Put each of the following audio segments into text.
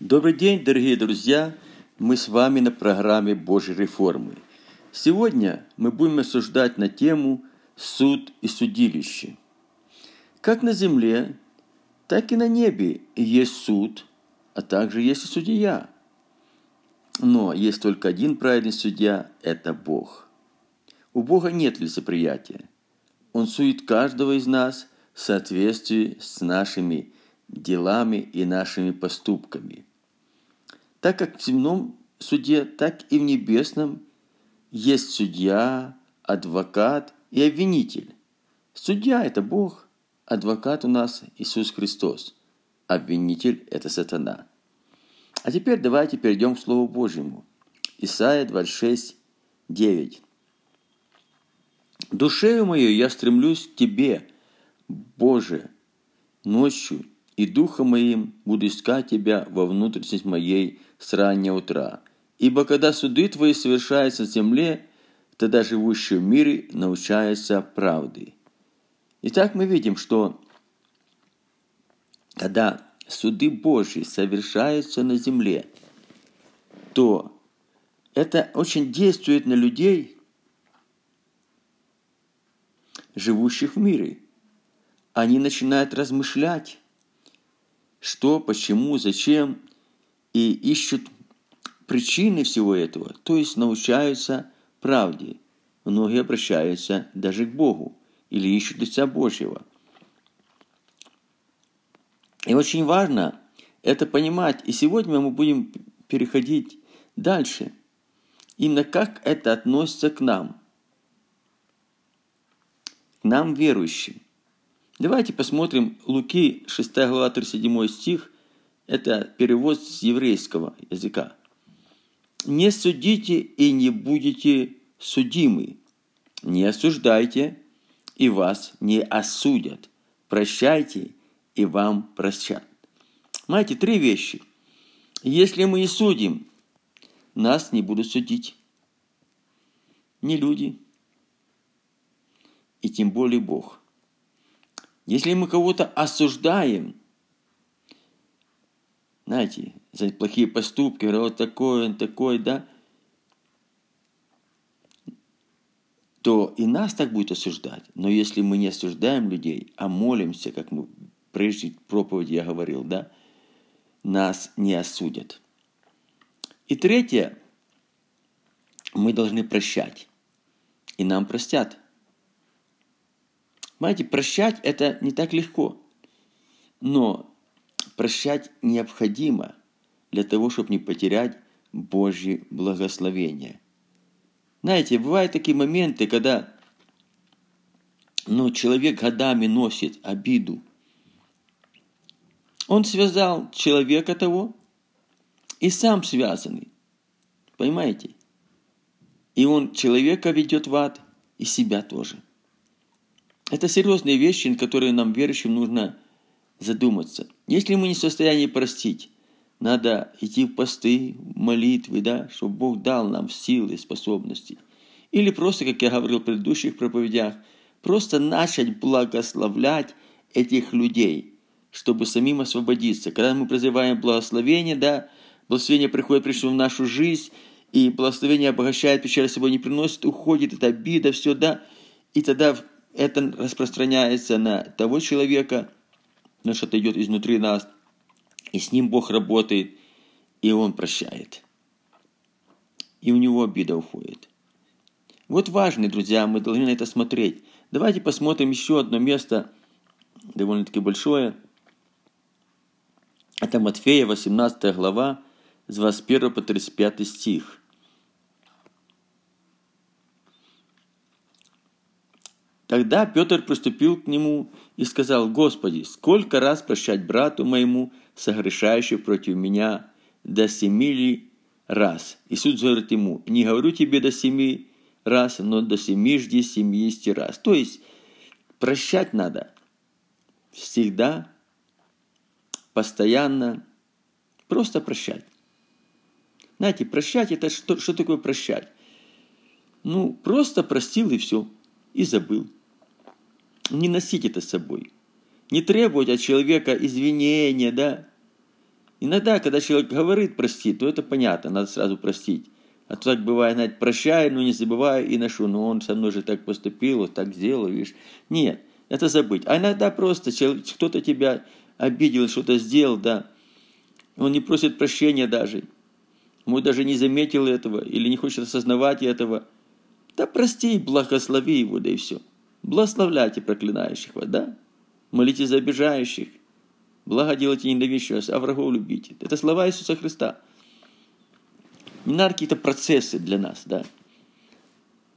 Добрый день, дорогие друзья! Мы с вами на программе Божьей реформы. Сегодня мы будем осуждать на тему «Суд и судилище». Как на земле, так и на небе есть суд, а также есть и судья. Но есть только один праведный судья – это Бог. У Бога нет лицеприятия. Он судит каждого из нас в соответствии с нашими делами и нашими поступками – так как в земном суде, так и в небесном есть судья, адвокат и обвинитель. Судья – это Бог, адвокат у нас Иисус Христос, обвинитель – это сатана. А теперь давайте перейдем к Слову Божьему. Исайя 26, 9. «Душею мою я стремлюсь к Тебе, Боже, ночью, и духом моим буду искать Тебя во внутренность моей, с раннего утра. Ибо когда суды твои совершаются на земле, тогда живущие в мире научаются правды. Итак, мы видим, что когда суды Божьи совершаются на земле, то это очень действует на людей, живущих в мире. Они начинают размышлять, что, почему, зачем, и ищут причины всего этого, то есть научаются правде. Многие обращаются даже к Богу или ищут лица Божьего. И очень важно это понимать. И сегодня мы будем переходить дальше. Именно как это относится к нам. К нам, верующим. Давайте посмотрим Луки, 6 глава, 37 стих – это перевод с еврейского языка. «Не судите и не будете судимы. Не осуждайте, и вас не осудят. Прощайте, и вам прощат». Знаете, три вещи. Если мы не судим, нас не будут судить. Не люди, и тем более Бог. Если мы кого-то осуждаем – знаете, за плохие поступки, вот такой, он такой, да, то и нас так будет осуждать. Но если мы не осуждаем людей, а молимся, как мы прежде проповеди я говорил, да, нас не осудят. И третье, мы должны прощать. И нам простят. Знаете, прощать это не так легко. Но Прощать необходимо для того, чтобы не потерять Божье благословение. Знаете, бывают такие моменты, когда ну, человек годами носит обиду. Он связал человека того и сам связанный. Понимаете? И он человека ведет в ад, и себя тоже. Это серьезные вещи, на которые нам, верующим, нужно задуматься. Если мы не в состоянии простить, надо идти в посты, молитвы, да, чтобы Бог дал нам силы, способности. Или просто, как я говорил в предыдущих проповедях, просто начать благословлять этих людей, чтобы самим освободиться. Когда мы призываем благословение, да, благословение приходит пришло в нашу жизнь, и благословение обогащает, печаль собой не приносит, уходит эта обида, все, да, и тогда это распространяется на того человека, но что-то идет изнутри нас, и с ним Бог работает, и Он прощает. И у него обида уходит. Вот важно, друзья, мы должны на это смотреть. Давайте посмотрим еще одно место, довольно-таки большое. Это Матфея, 18 глава, с 21 по 35 стих. Тогда Петр приступил к нему и сказал, «Господи, сколько раз прощать брату моему, согрешающему против меня, до семи ли раз?» Иисус говорит ему, «Не говорю тебе до семи раз, но до семижди семидесяти раз». То есть прощать надо всегда, постоянно, просто прощать. Знаете, прощать это что, что такое прощать? Ну, просто простил и все, и забыл не носить это с собой. Не требовать от человека извинения, да? Иногда, когда человек говорит прости, то это понятно, надо сразу простить. А то так бывает, знаете, прощай, но не забывай и ношу. Но он со мной же так поступил, вот так сделал, видишь. Нет, это забыть. А иногда просто кто-то тебя обидел, что-то сделал, да. Он не просит прощения даже. Ему даже не заметил этого или не хочет осознавать этого. Да прости и благослови его, да и все. Благословляйте проклинающих вас, да? Молитесь за обижающих. Благо делайте ненавидящих а врагов любите. Это слова Иисуса Христа. Не надо какие-то процессы для нас, да.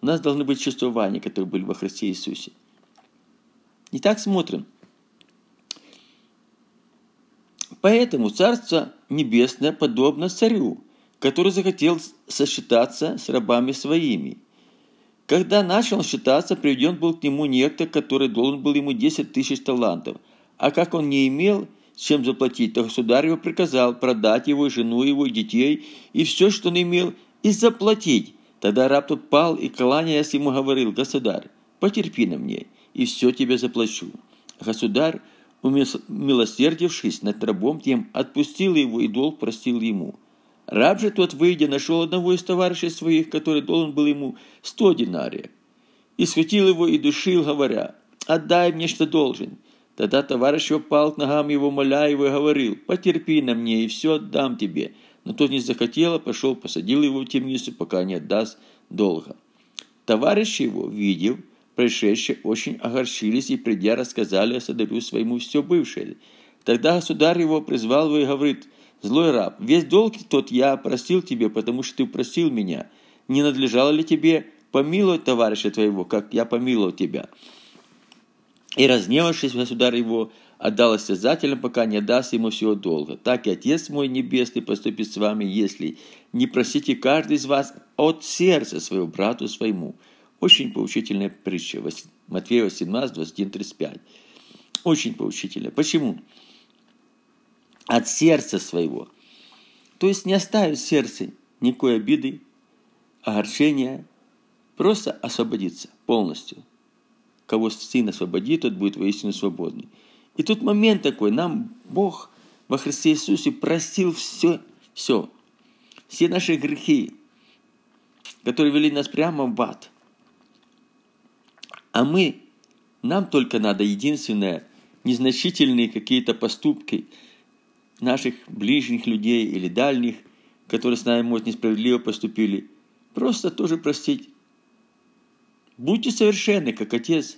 У нас должны быть чувствования, которые были во Христе Иисусе. Не так смотрим. Поэтому Царство Небесное подобно царю, который захотел сосчитаться с рабами своими. Когда начал считаться, приведен был к нему некто, который должен был ему 10 тысяч талантов. А как он не имел чем заплатить, то государь его приказал продать его, жену его, детей, и все, что он имел, и заплатить. Тогда раб тот пал и, кланяясь ему, говорил, «Государь, потерпи на мне, и все тебе заплачу». Государь, умилосердившись над рабом тем, отпустил его и долг простил ему. Раб же тот, выйдя, нашел одного из товарищей своих, который должен был ему сто динариев, и схватил его и душил, говоря, «Отдай мне, что должен». Тогда товарищ упал к ногам его, моля его, и говорил, «Потерпи на мне, и все отдам тебе». Но тот не захотел, а пошел, посадил его в темницу, пока не отдаст долга. Товарищи его, видев, происшедшие, очень огорчились и, придя, рассказали о своему все бывшее. Тогда государь его призвал его и говорит, «Злой раб, весь долг тот я просил тебе, потому что ты просил меня. Не надлежало ли тебе помиловать товарища твоего, как я помиловал тебя?» И разневавшись, государь его отдал осязательно, пока не даст ему всего долга. Так и Отец мой Небесный поступит с вами, если не просите каждый из вас от сердца своего брату своему. Очень поучительная притча. Матфея 18, 21, 35. Очень поучительная. Почему? От сердца своего. То есть не оставить в сердце никакой обиды, огорчения, просто освободиться полностью – кого Сын освободит, тот будет воистину свободный. И тут момент такой, нам Бог во Христе Иисусе простил все, все, все наши грехи, которые вели нас прямо в ад. А мы, нам только надо единственное, незначительные какие-то поступки наших ближних людей или дальних, которые с нами, может, несправедливо поступили, просто тоже простить. Будьте совершенны, как Отец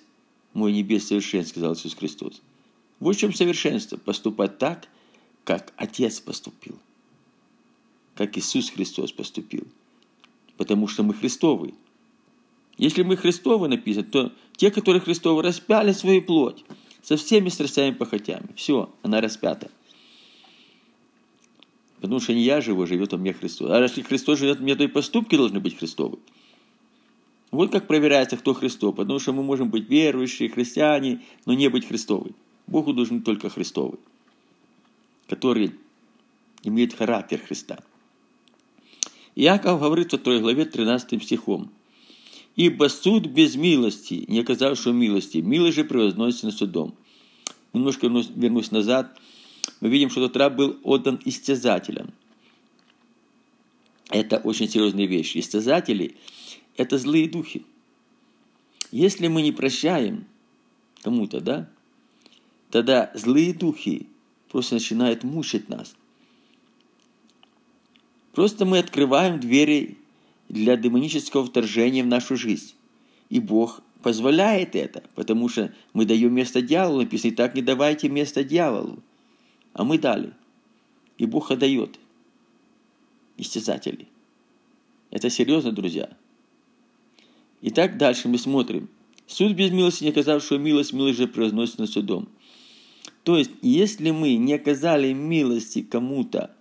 мой небес совершен, сказал Иисус Христос. Вот в чем совершенство. Поступать так, как Отец поступил. Как Иисус Христос поступил. Потому что мы Христовы. Если мы Христовы написано, то те, которые Христовы, распяли свою плоть со всеми страстями и похотями. Все, она распята. Потому что не я живу, живет во мне Христос. А если Христос живет в мне, то и поступки должны быть Христовы. Вот как проверяется, кто Христов. Потому что мы можем быть верующие, христиане, но не быть Христовы. Богу должен только Христовый, который имеет характер Христа. Иаков говорит во второй главе 13 стихом. «Ибо суд без милости, не оказавшего милости, милость же превозносится на судом». Немножко вернусь назад. Мы видим, что тот раб был отдан истязателям. Это очень серьезная вещь. Истязатели – это злые духи. Если мы не прощаем кому-то, да, тогда злые духи просто начинают мучить нас. Просто мы открываем двери для демонического вторжения в нашу жизнь. И Бог позволяет это, потому что мы даем место дьяволу. Написано, так не давайте место дьяволу. А мы дали. И Бог отдает истязателей. Это серьезно, друзья. Итак, дальше мы смотрим. Суд без милости, не оказавшего милость, милость же произносит на судом. То есть, если мы не оказали милости кому-то,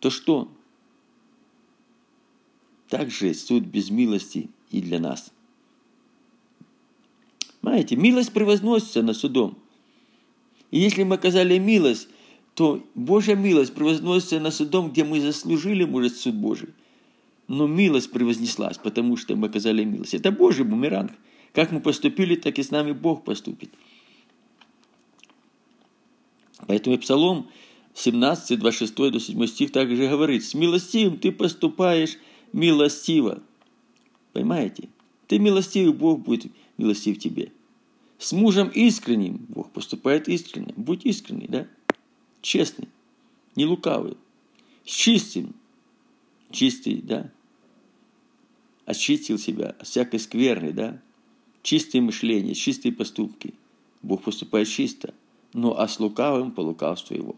то что? Также суд без милости и для нас. Понимаете, милость превозносится на судом. И если мы оказали милость, то Божья милость превозносится на судом, где мы заслужили, может, суд Божий но милость превознеслась, потому что мы оказали милость. Это Божий бумеранг. Как мы поступили, так и с нами Бог поступит. Поэтому и Псалом 17, 26 до 7 стих также говорит, «С милостивым ты поступаешь милостиво». Понимаете? Ты милостивый, Бог будет милостив тебе. С мужем искренним Бог поступает искренне. Будь искренний, да? Честный, не лукавый. С чистым, чистый, да? Очистил себя от всякой скверны, да? Чистое мышление, чистые поступки. Бог поступает чисто. Но а с лукавым по лукавству его.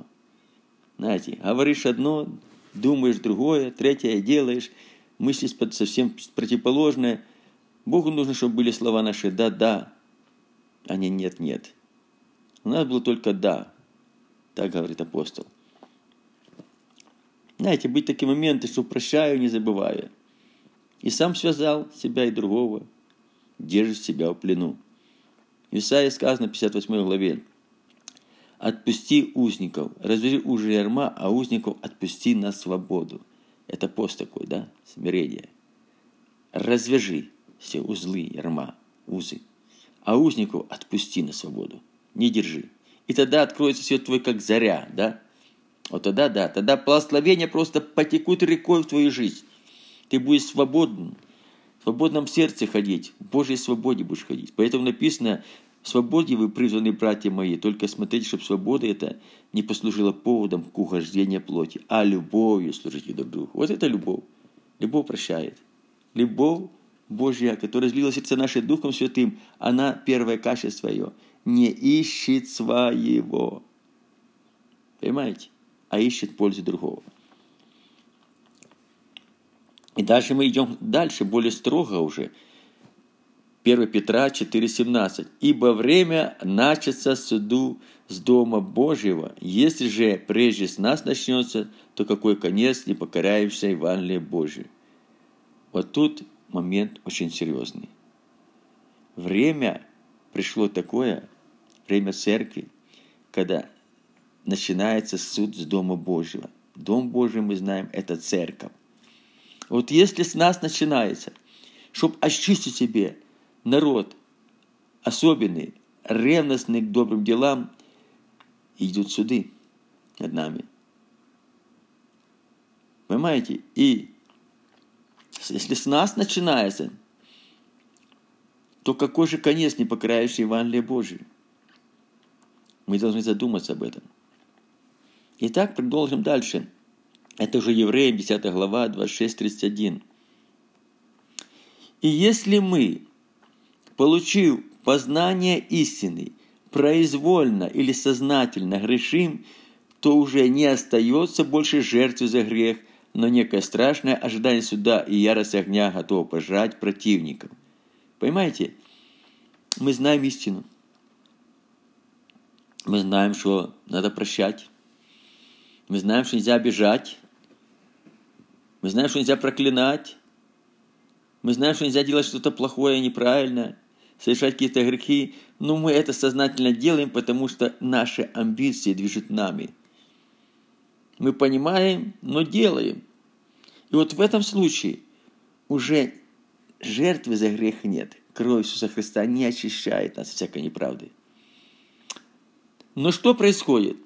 Знаете, говоришь одно, думаешь другое, третье делаешь, мыслишь совсем противоположное. Богу нужно, чтобы были слова наши «да-да», а не «нет-нет». У нас было только «да», так говорит апостол. Знаете, быть такие моменты, что прощаю, не забывая. И сам связал себя и другого, держит себя в плену. В Исаии сказано в 58 главе, «Отпусти узников, развяжи ужи ярма, а узников отпусти на свободу». Это пост такой, да, смирение. Развяжи все узлы ярма, узы, а узников отпусти на свободу, не держи. И тогда откроется свет твой, как заря, да? Вот тогда, да, тогда благословения просто потекут рекой в твою жизнь. Ты будешь свободен, в свободном сердце ходить, в Божьей свободе будешь ходить. Поэтому написано, в свободе вы призваны, братья мои, только смотрите, чтобы свобода это не послужила поводом к угождению плоти, а любовью служите друг другу. Вот это любовь. Любовь прощает. Любовь Божья, которая злила сердце наше Духом Святым, она, первое качество ее, не ищет своего. Понимаете? А ищет пользу другого. И дальше мы идем дальше, более строго уже. 1 Петра 4,17. «Ибо время начаться суду с Дома Божьего. Если же прежде с нас начнется, то какой конец не покоряемся Евангелие Божие?» Вот тут момент очень серьезный. Время пришло такое, время церкви, когда начинается суд с Дома Божьего. Дом Божий, мы знаем, это церковь. Вот если с нас начинается, чтобы очистить себе народ особенный, ревностный к добрым делам, идут суды над нами. Понимаете? И если с нас начинается, то какой же конец не покорающий Евангелие Божие? Мы должны задуматься об этом. Итак, продолжим дальше. Это уже Евреям 10 глава 26-31. И если мы, получив познание истины, произвольно или сознательно грешим, то уже не остается больше жертвы за грех – но некое страшное ожидание суда и ярость огня готово пожрать противников. Понимаете? Мы знаем истину. Мы знаем, что надо прощать. Мы знаем, что нельзя обижать. Мы знаем, что нельзя проклинать. Мы знаем, что нельзя делать что-то плохое неправильное, совершать какие-то грехи. Но мы это сознательно делаем, потому что наши амбиции движут нами – мы понимаем, но делаем. И вот в этом случае уже жертвы за грех нет. Кровь Иисуса Христа не очищает нас от всякой неправды. Но что происходит?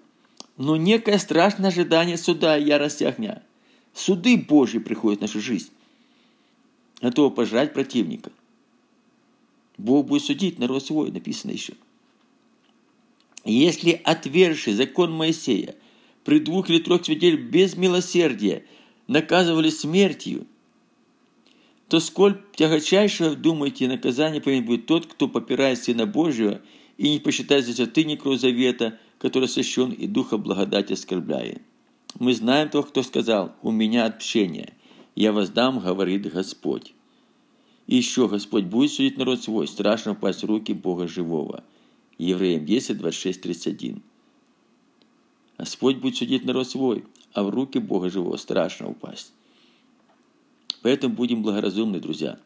Но некое страшное ожидание суда и ярости огня. Суды Божьи приходят в нашу жизнь. Готово пожрать противника. Бог будет судить народ свой, написано еще. Если отвергший закон Моисея – при двух или трех свидетелей без милосердия наказывали смертью, то сколь тягочайшего, думаете, наказание повинен будет тот, кто попирает Сына Божьего и не посчитает за святынников завета, который сощен и Духа благодати оскорбляет. Мы знаем того, кто сказал, «У меня отпущение, я воздам, говорит Господь». И еще Господь будет судить народ свой, страшно упасть в руки Бога живого. Евреям 10, 26, 31. Господь будет судить народ свой, а в руки Бога живого страшно упасть. Поэтому будем благоразумны, друзья.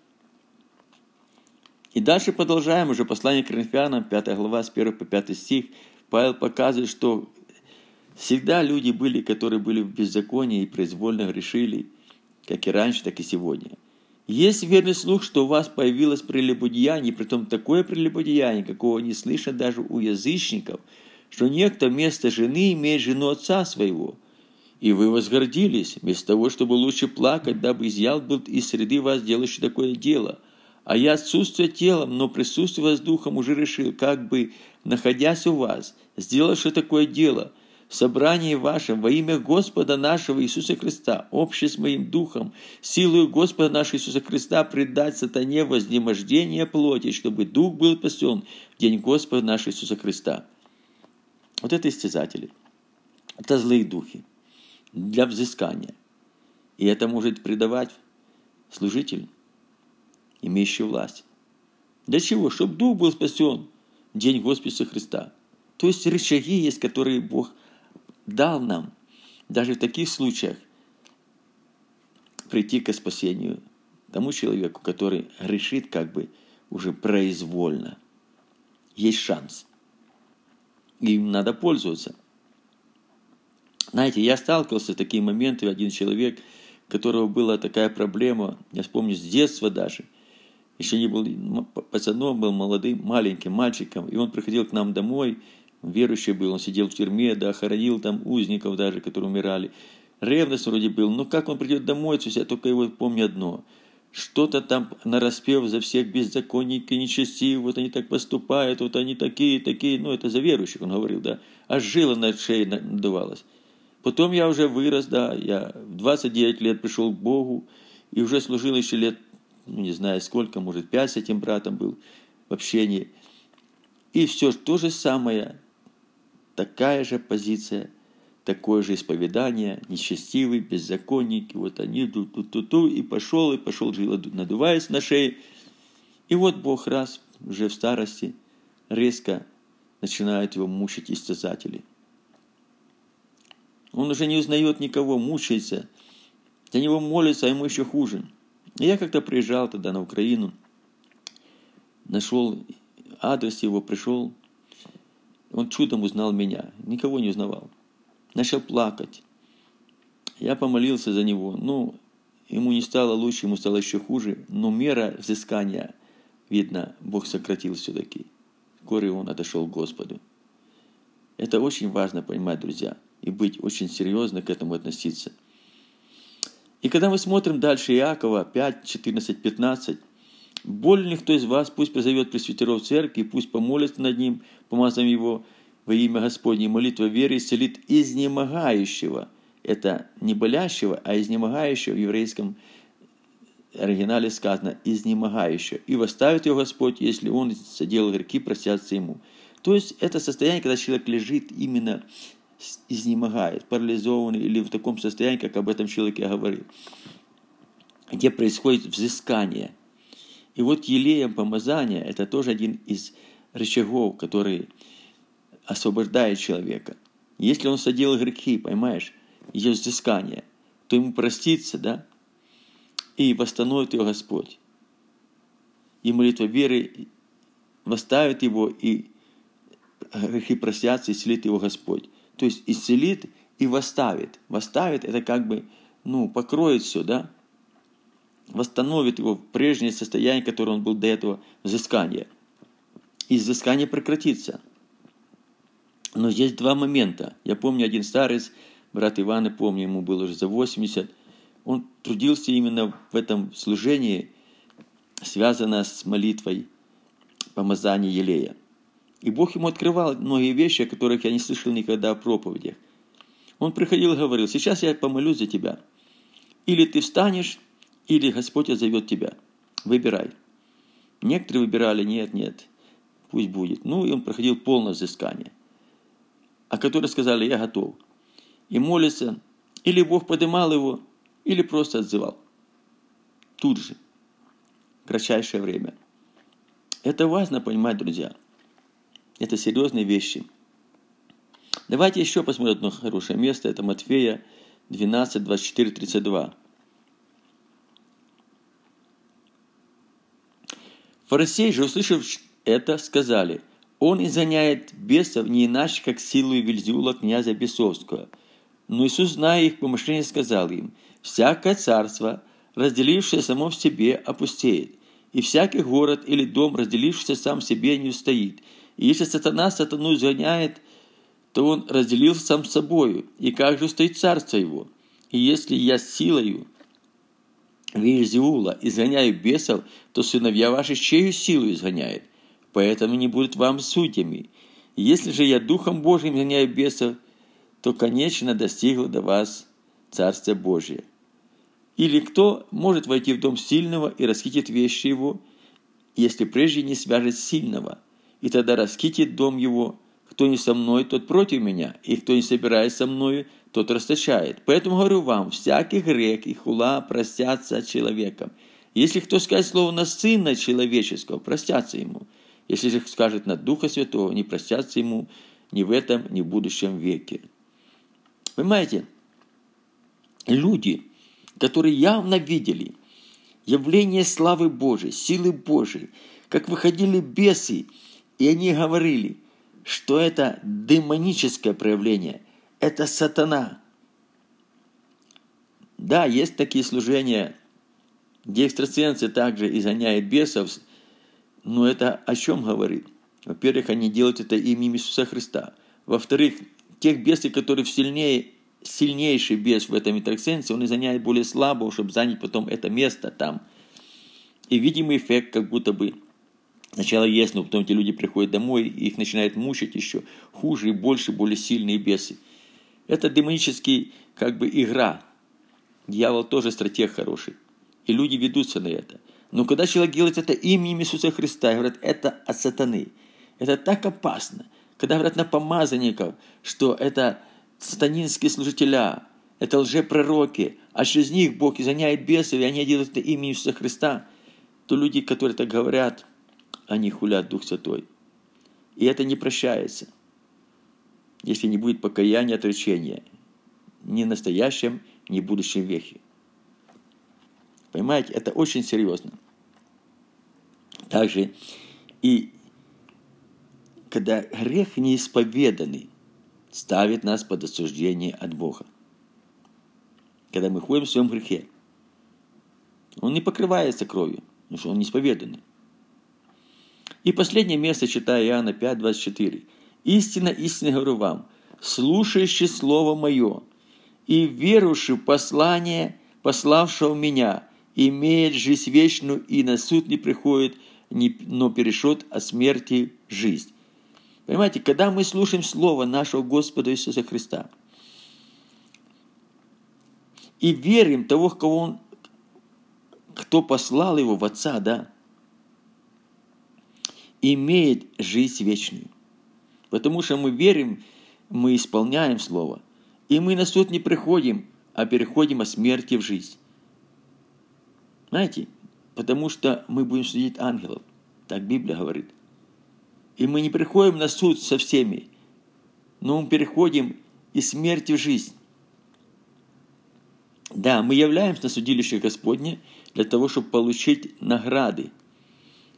И дальше продолжаем уже послание к Коринфянам, 5 глава, с 1 по 5 стих. Павел показывает, что всегда люди были, которые были в беззаконии и произвольно грешили, как и раньше, так и сегодня. Есть верный слух, что у вас появилось прелюбодеяние, притом такое прелюбодеяние, какого не слышно даже у язычников – что некто вместо жены имеет жену отца своего. И вы возгордились, вместо того, чтобы лучше плакать, дабы изъял был из среды вас, делающий такое дело. А я отсутствие телом, но присутствие с духом уже решил, как бы, находясь у вас, сделавши такое дело – собрании вашем во имя Господа нашего Иисуса Христа, общее с моим духом, силою Господа нашего Иисуса Христа предать сатане вознемождение плоти, чтобы дух был спасен в день Господа нашего Иисуса Христа. Вот это истязатели. Это злые духи для взыскания. И это может предавать служитель, имеющий власть. Для чего? Чтобы дух был спасен в день Господа Христа. То есть рычаги есть, которые Бог дал нам даже в таких случаях прийти к спасению тому человеку, который решит как бы уже произвольно. Есть шанс. Им надо пользоваться. Знаете, я сталкивался с такими моментами, один человек, у которого была такая проблема, я вспомню, с детства даже, еще не был пацаном, был молодым, маленьким мальчиком, и он приходил к нам домой, верующий был, он сидел в тюрьме, да, хоронил там узников даже, которые умирали. Ревность вроде был, но как он придет домой, то я только его помню одно. Что-то там нараспев за всех беззаконники, нечестивы, вот они так поступают, вот они такие, такие, ну это за верующих он говорил, да, аж жила на шее надувалась. Потом я уже вырос, да, я в 29 лет пришел к Богу, и уже служил еще лет, ну не знаю сколько, может, пять с этим братом был в общении. И все то же самое, такая же позиция, такое же исповедание, нечестивый, беззаконники, вот они ту-ту-ту-ту, и пошел, и пошел, жил, надуваясь на шее. И вот Бог раз, уже в старости, резко начинает его мучить истязатели. Он уже не узнает никого, мучается. За него молится, а ему еще хуже. И я как-то приезжал тогда на Украину, нашел адрес его, пришел, он чудом узнал меня, никого не узнавал. Начал плакать. Я помолился за него. Ну, ему не стало лучше, ему стало еще хуже. Но мера взыскания, видно, Бог сократил все-таки. Вскоре он отошел к Господу. Это очень важно понимать, друзья, и быть очень серьезно к этому относиться. И когда мы смотрим дальше Иакова 5, 14, 15, Болен кто из вас, пусть призовет пресвитеров церкви, пусть помолится над ним, помазав его во имя Господне, молитва веры исцелит изнемогающего. Это не болящего, а изнемогающего в еврейском оригинале сказано изнемогающего. И восставит его Господь, если он соделал грехи, простятся ему. То есть это состояние, когда человек лежит именно изнемогает, парализованный или в таком состоянии, как об этом человеке говорил, где происходит взыскание – и вот елеем помазания – это тоже один из рычагов, который освобождает человека. Если он соделал грехи, понимаешь, ее взыскание, то ему простится, да, и восстановит его Господь. И молитва веры восставит его, и грехи простятся, исцелит его Господь. То есть исцелит и восставит. Восставит – это как бы, ну, покроет все, да, восстановит его в прежнее состояние, которое он был до этого взыскания. И взыскание прекратится. Но здесь два момента. Я помню один старец, брат Ивана, помню, ему было уже за 80, он трудился именно в этом служении, связанное с молитвой помазания Елея. И Бог ему открывал многие вещи, о которых я не слышал никогда в проповедях. Он приходил и говорил, сейчас я помолюсь за тебя. Или ты встанешь или Господь зовет тебя. Выбирай. Некоторые выбирали, нет, нет, пусть будет. Ну, и он проходил полное взыскание. А которые сказали, я готов. И молится, или Бог поднимал его, или просто отзывал. Тут же. Кратчайшее время. Это важно понимать, друзья. Это серьезные вещи. Давайте еще посмотрим одно хорошее место. Это Матфея 12, 24, 32. Фарисеи же, услышав это, сказали, он изгоняет бесов не иначе, как силу и Вильзиула князя бесовского. Но Иисус, зная их помышления, сказал им, «Всякое царство, разделившее само в себе, опустеет, и всякий город или дом, разделившийся сам в себе, не устоит. И если сатана сатану изгоняет, то он разделил сам с собою, и как же стоит царство его? И если я силою Вильзеула изгоняю бесов, то сыновья ваши чею силу изгоняют, поэтому не будут вам судьями. Если же я Духом Божьим изгоняю бесов, то, конечно, достигло до вас Царство Божие. Или кто может войти в дом сильного и расхитит вещи его, если прежде не свяжет сильного, и тогда расхитит дом его, кто не со мной, тот против меня, и кто не собирается со мною, тот расточает. Поэтому говорю вам, всякий грех и хула простятся человеком. Если кто скажет слово на Сына Человеческого, простятся ему. Если же скажет на Духа Святого, не простятся ему ни в этом, ни в будущем веке. Понимаете, люди, которые явно видели явление славы Божией, силы Божией, как выходили бесы, и они говорили, что это демоническое проявление, это сатана. Да, есть такие служения, где экстрасенсы также изгоняют бесов, но это о чем говорит? Во-первых, они делают это именем Иисуса Христа. Во-вторых, тех бесов, которые сильнее, сильнейший бес в этом интерсенсе, он изгоняет более слабого, чтобы занять потом это место там. И видимый эффект, как будто бы сначала есть, но потом эти люди приходят домой, и их начинают мучить еще хуже и больше, более сильные бесы. Это демонический, как бы, игра. Дьявол тоже стратег хороший. И люди ведутся на это. Но когда человек делает это именем Иисуса Христа, говорят, это от сатаны. Это так опасно – когда говорят на помазанников, что это сатанинские служителя, это лжепророки, а через них Бог изгоняет бесов, и они делают это имя Иисуса Христа, то люди, которые так говорят, они хулят Дух Святой. И это не прощается, если не будет покаяния, отречения ни в настоящем, ни в будущем веке. Понимаете, это очень серьезно. Также и когда грех неисповеданный ставит нас под осуждение от Бога. Когда мы ходим в своем грехе, он не покрывается кровью, потому что он неисповеданный. И последнее место, читая Иоанна 5, 24. «Истина, истинно говорю вам, слушающий Слово Мое и верующий в послание, пославшего Меня, имеет жизнь вечную и на суд не приходит, но перешел от смерти жизнь». Понимаете, когда мы слушаем Слово нашего Господа Иисуса Христа и верим того, кого Он, кто послал Его в Отца, да, имеет жизнь вечную. Потому что мы верим, мы исполняем Слово. И мы на суд не приходим, а переходим от смерти в жизнь. Знаете, потому что мы будем судить ангелов. Так Библия говорит – и мы не приходим на суд со всеми, но мы переходим из смерти в жизнь. Да, мы являемся на судилище Господне для того, чтобы получить награды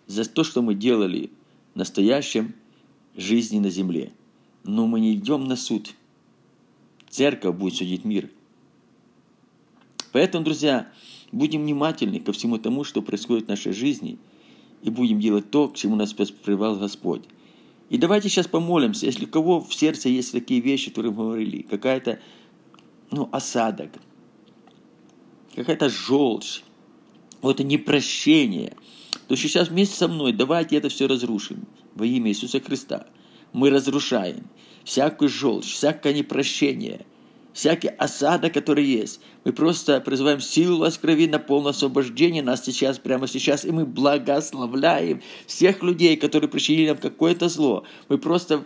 за то, что мы делали в настоящем жизни на земле. Но мы не идем на суд. Церковь будет судить мир. Поэтому, друзья, будем внимательны ко всему тому, что происходит в нашей жизни – и будем делать то, к чему нас привел Господь. И давайте сейчас помолимся, если у кого в сердце есть такие вещи, которые мы говорили, какая-то ну, осадок, какая-то желчь, вот непрощение, то сейчас вместе со мной давайте это все разрушим во имя Иисуса Христа. Мы разрушаем всякую желчь, всякое непрощение – всякий осадок, который есть. Мы просто призываем силу вас крови на полное освобождение нас сейчас, прямо сейчас, и мы благословляем всех людей, которые причинили нам какое-то зло. Мы просто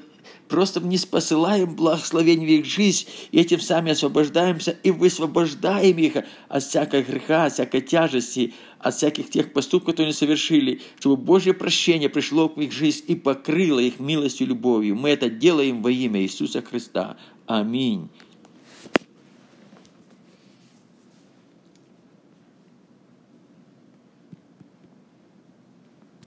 просто не посылаем благословение в их жизнь, и этим сами освобождаемся и высвобождаем их от всякого греха, от всякой тяжести, от всяких тех поступков, которые они совершили, чтобы Божье прощение пришло в их жизнь и покрыло их милостью и любовью. Мы это делаем во имя Иисуса Христа. Аминь.